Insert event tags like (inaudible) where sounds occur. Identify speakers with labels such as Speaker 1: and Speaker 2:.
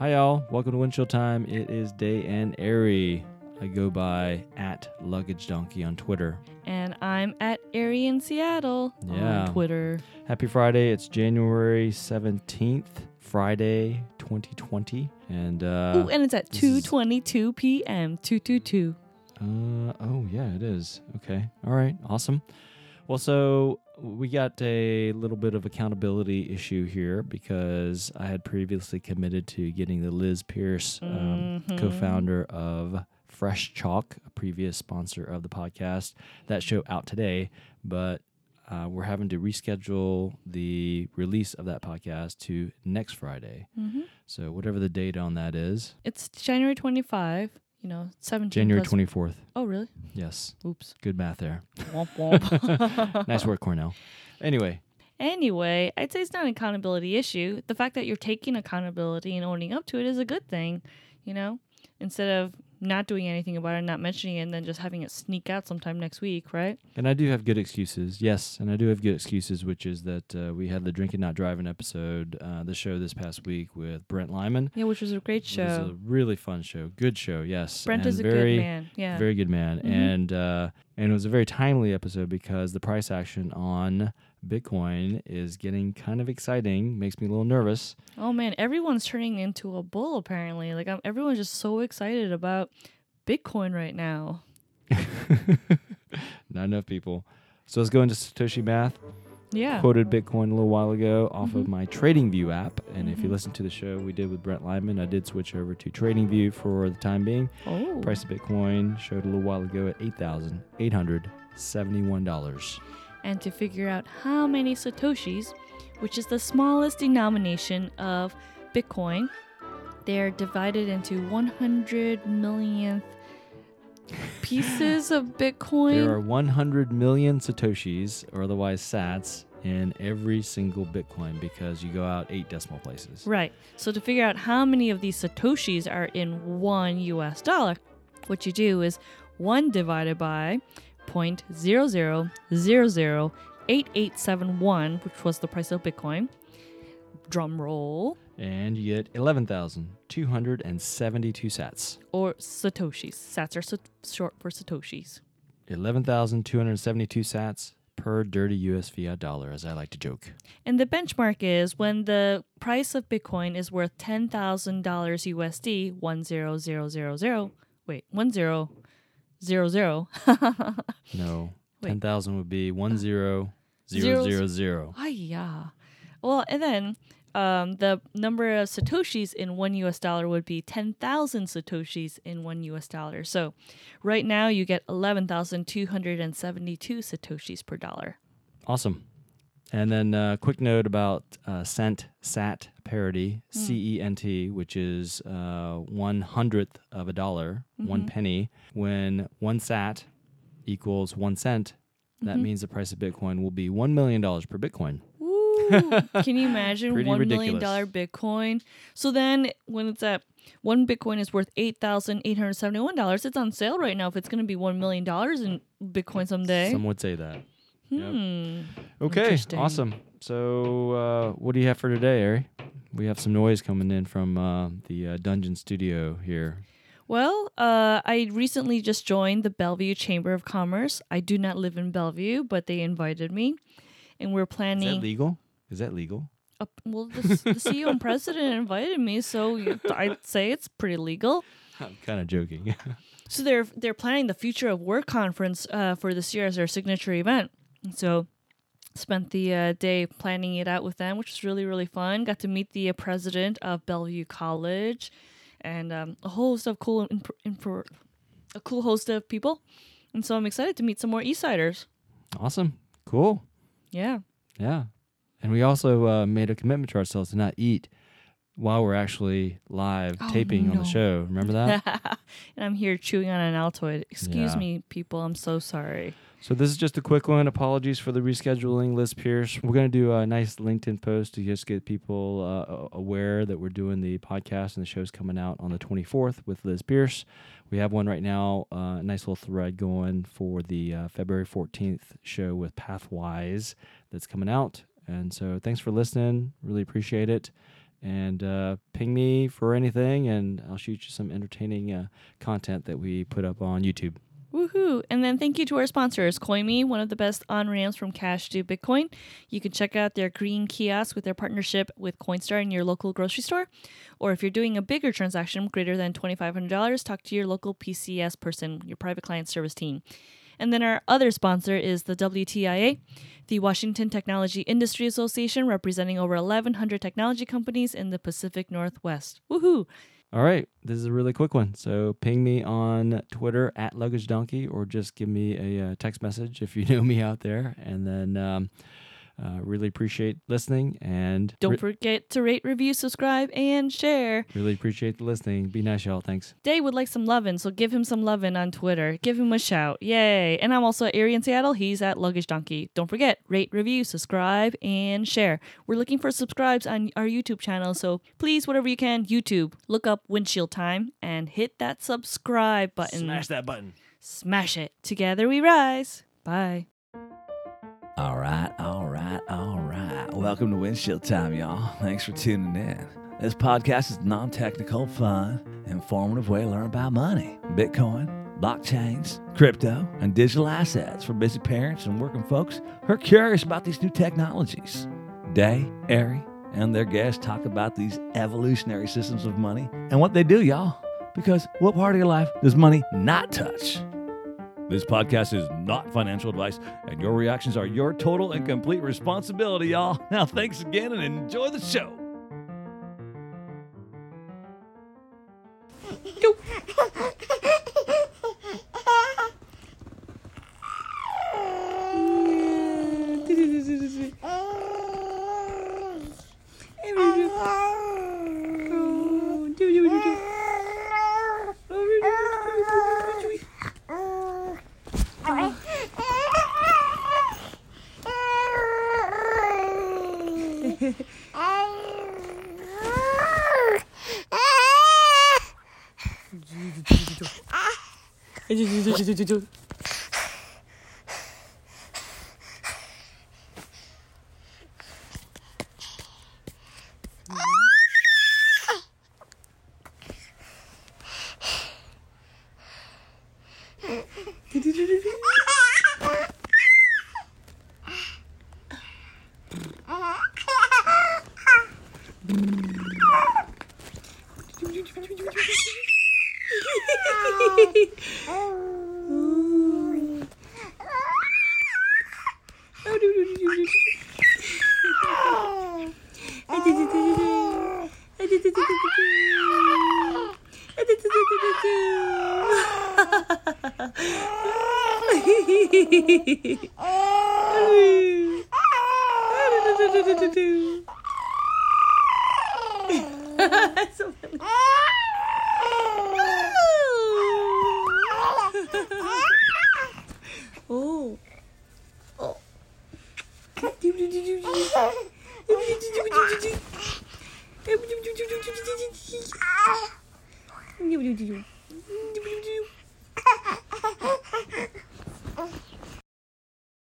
Speaker 1: Hi, y'all. Welcome to Windshield Time. It is Day and Ari. I go by at Luggage Donkey on Twitter.
Speaker 2: And I'm at Ari in Seattle
Speaker 1: Yeah.
Speaker 2: on Twitter.
Speaker 1: Happy Friday. It's January 17th, Friday 2020. And, uh,
Speaker 2: Ooh, and it's at
Speaker 1: this is-
Speaker 2: 2:22 p.m. 222.
Speaker 1: uh, oh, yeah, it is. Okay. All right. Awesome. Well, so we got a little bit of accountability issue here because I had previously committed to getting the Liz Pierce um,
Speaker 2: Mhm.
Speaker 1: co-founder of Fresh Chalk, a previous sponsor of the podcast. That show out today, but uh, we're having to reschedule the release of that podcast to next Friday.
Speaker 2: Mhm.
Speaker 1: So whatever the date on that is,
Speaker 2: It's January 25. You know, 17.
Speaker 1: January
Speaker 2: plus-
Speaker 1: twenty fourth.
Speaker 2: Oh, really?
Speaker 1: Yes,
Speaker 2: Oops.
Speaker 1: good math there.
Speaker 2: Womp (laughs) womp.
Speaker 1: nice work, Cornell. Anyway,
Speaker 2: Anyway, I'd say it's not an accountability issue. The fact that you're taking accountability and owning up to it is a good thing, you know? Instead of not doing anything about it, not mentioning it, and then just having it sneak out sometime next week, right?
Speaker 1: and I do have good excuses. Yes, and I do have good excuses, which is that uh, we had the drinking not driving episode, uh, the show this past week with Brent Lyman.
Speaker 2: Yeah, which was a great show.
Speaker 1: It was a really fun show. Good show, yes.
Speaker 2: Brent
Speaker 1: and
Speaker 2: is a
Speaker 1: very,
Speaker 2: good man. Yeah.
Speaker 1: Very good man.
Speaker 2: Mhm.
Speaker 1: And uh, and it was a very timely episode because the price action on Bitcoin is getting kind of exciting. Makes me a little nervous.
Speaker 2: oh man, everyone's turning into a bull apparently. Like I'm, everyone's just so excited about Bitcoin right now. (laughs)
Speaker 1: Not enough people. So let's go into Satoshi Math.
Speaker 2: Yeah.
Speaker 1: Quoted Bitcoin a little while ago off of
Speaker 2: Mhm.
Speaker 1: my TradingView app. And if you
Speaker 2: Mhm.
Speaker 1: listen to the show we did with Brent Lyman, I did switch over to TradingView for the time being.
Speaker 2: Oh.
Speaker 1: Price of Bitcoin showed a little while ago at $8,871.
Speaker 2: And to figure out how many satoshis, which is the smallest denomination of Bitcoin, they're divided into 100 millionth (laughs) pieces of Bitcoin.
Speaker 1: There are 100 million Satoshis, or otherwise sats, in every single Bitcoin because you go out eight decimal places.
Speaker 2: Right. So to figure out how many of these satoshis are in one US dollar, what you do is 1 divided by 0.00008871, which was the price of Bitcoin. Drum roll.
Speaker 1: And you get 11,272 sats.
Speaker 2: or satoshis. Sats are short for satoshis.
Speaker 1: 11,272 sats per dirty US fiat dollar, as I like to joke.
Speaker 2: And the benchmark is when the price of Bitcoin is worth ten thousand dollars USD, one zero (laughs) zero zero zero. Wait, one zero zero zero.
Speaker 1: No,
Speaker 2: Wait.
Speaker 1: 10,000 would be 10,000.
Speaker 2: Ah, yeah. Well, and then um, the number of satoshis in one US dollar would be ten thousand satoshis in one US dollar. So, right now you get eleven thousand two hundred and seventy-two satoshis per dollar.
Speaker 1: Awesome. And then uh, quick note about uh, cent sat parity,
Speaker 2: Hmm.
Speaker 1: C E N T, which is uh, one hundredth of a dollar, one
Speaker 2: Mhm.
Speaker 1: penny. When one sat equals one cent, that
Speaker 2: Mhm.
Speaker 1: means the price of Bitcoin will be one million dollars per Bitcoin.
Speaker 2: Ooh, can you (laughs) imagine one million dollar Bitcoin? So then, when it's at one Bitcoin is worth eight thousand eight hundred seventy one dollars, it's on sale right now. If it's going to be one million dollars in Bitcoin someday,
Speaker 1: Some would say that. Yep.
Speaker 2: hmm.
Speaker 1: Okay, awesome. So, uh, what do you have for today, Ari? We have some noise coming in from uh, the uh, Dungeon Studio here.
Speaker 2: Well, uh, I recently just joined the Bellevue Chamber of Commerce. I do not live in Bellevue, but they invited me, and we're planning.
Speaker 1: Is that legal? Is that legal?
Speaker 2: Uh, well, the, the CEO and president invited me, so I'd say it's pretty legal. (laughs)
Speaker 1: I'm kind of joking. (laughs)
Speaker 2: So they're they're planning the Future of Work conference uh, for this year as their signature event. And So spent the uh, day planning it out with them, which was really really fun. Got to meet the uh, president of Bellevue College, and um, a whole host of cool inf- info, a cool host of people. And so I'm excited to meet some more Eastsiders.
Speaker 1: awesome. Cool.
Speaker 2: Yeah.
Speaker 1: Yeah. And we also uh, made a commitment to ourselves to not eat while we're actually live
Speaker 2: Oh,
Speaker 1: taping on the show. Remember that? (laughs)
Speaker 2: and I'm here chewing on an Altoid. Excuse
Speaker 1: Yeah.
Speaker 2: me, people. I'm so sorry.
Speaker 1: so this is just a quick one. Apologies for the rescheduling, Liz Pierce. We're going to do a nice LinkedIn post to just get people uh, aware that we're doing the podcast and the show's coming out on the 24th with Liz Pierce. We have one right now, uh, a nice little thread going for the uh, February 14th show with Pathwise that's coming out. And so thanks for listening. Really appreciate it. And uh, ping me for anything, and I'll shoot you some entertaining uh, content that we put up on YouTube.
Speaker 2: Woohoo! And then thank you to our sponsors, CoinMe, one of the best on ramps from cash to Bitcoin. You can check out their green kiosk with their partnership with Coinstar in your local grocery store. Or if you're doing a bigger transaction greater than $2,500, talk to your local PCS person, your private client service team. And then our other sponsor is the WTIA, the Washington Technology Industry Association, representing over 1,100 technology companies in the Pacific Northwest. Woohoo!
Speaker 1: All right, this is a really quick one. So ping me on Twitter at Luggage Donkey, or just give me a uh, text message if you (laughs) know me out there, and then um, uh, really appreciate listening and
Speaker 2: Don't
Speaker 1: re-
Speaker 2: forget to rate, review, subscribe, and share.
Speaker 1: really appreciate the listening. Be nice, y'all. Thanks.
Speaker 2: Day would like some lovin', so give him some lovin' on Twitter. Give him a shout. Yay. And I'm also at Ari in Seattle. He's at Luggage Donkey. Don't forget, rate, review, subscribe, and share. We're looking for subscribes on our YouTube channel, so please, whatever you can, YouTube, look up Windshield Time and hit that subscribe button.
Speaker 1: Smash that button.
Speaker 2: Smash it. Together we rise. Bye.
Speaker 3: All right, all right, all right. Welcome to Windshield Time, y'all. Thanks for tuning in. This podcast is non technical, fun, informative way to learn about money, Bitcoin, blockchains, crypto, and digital assets for busy parents and working folks who are curious about these new technologies. Day, Ari, and their guests talk about these evolutionary systems of money and what they do, y'all. Because what part of your life does money not touch? This podcast is not financial advice, and your reactions are your total and complete responsibility, y'all. (laughs) Now, thanks again and enjoy the show. (laughs)
Speaker 2: 저저저저저저 Oh. Oh.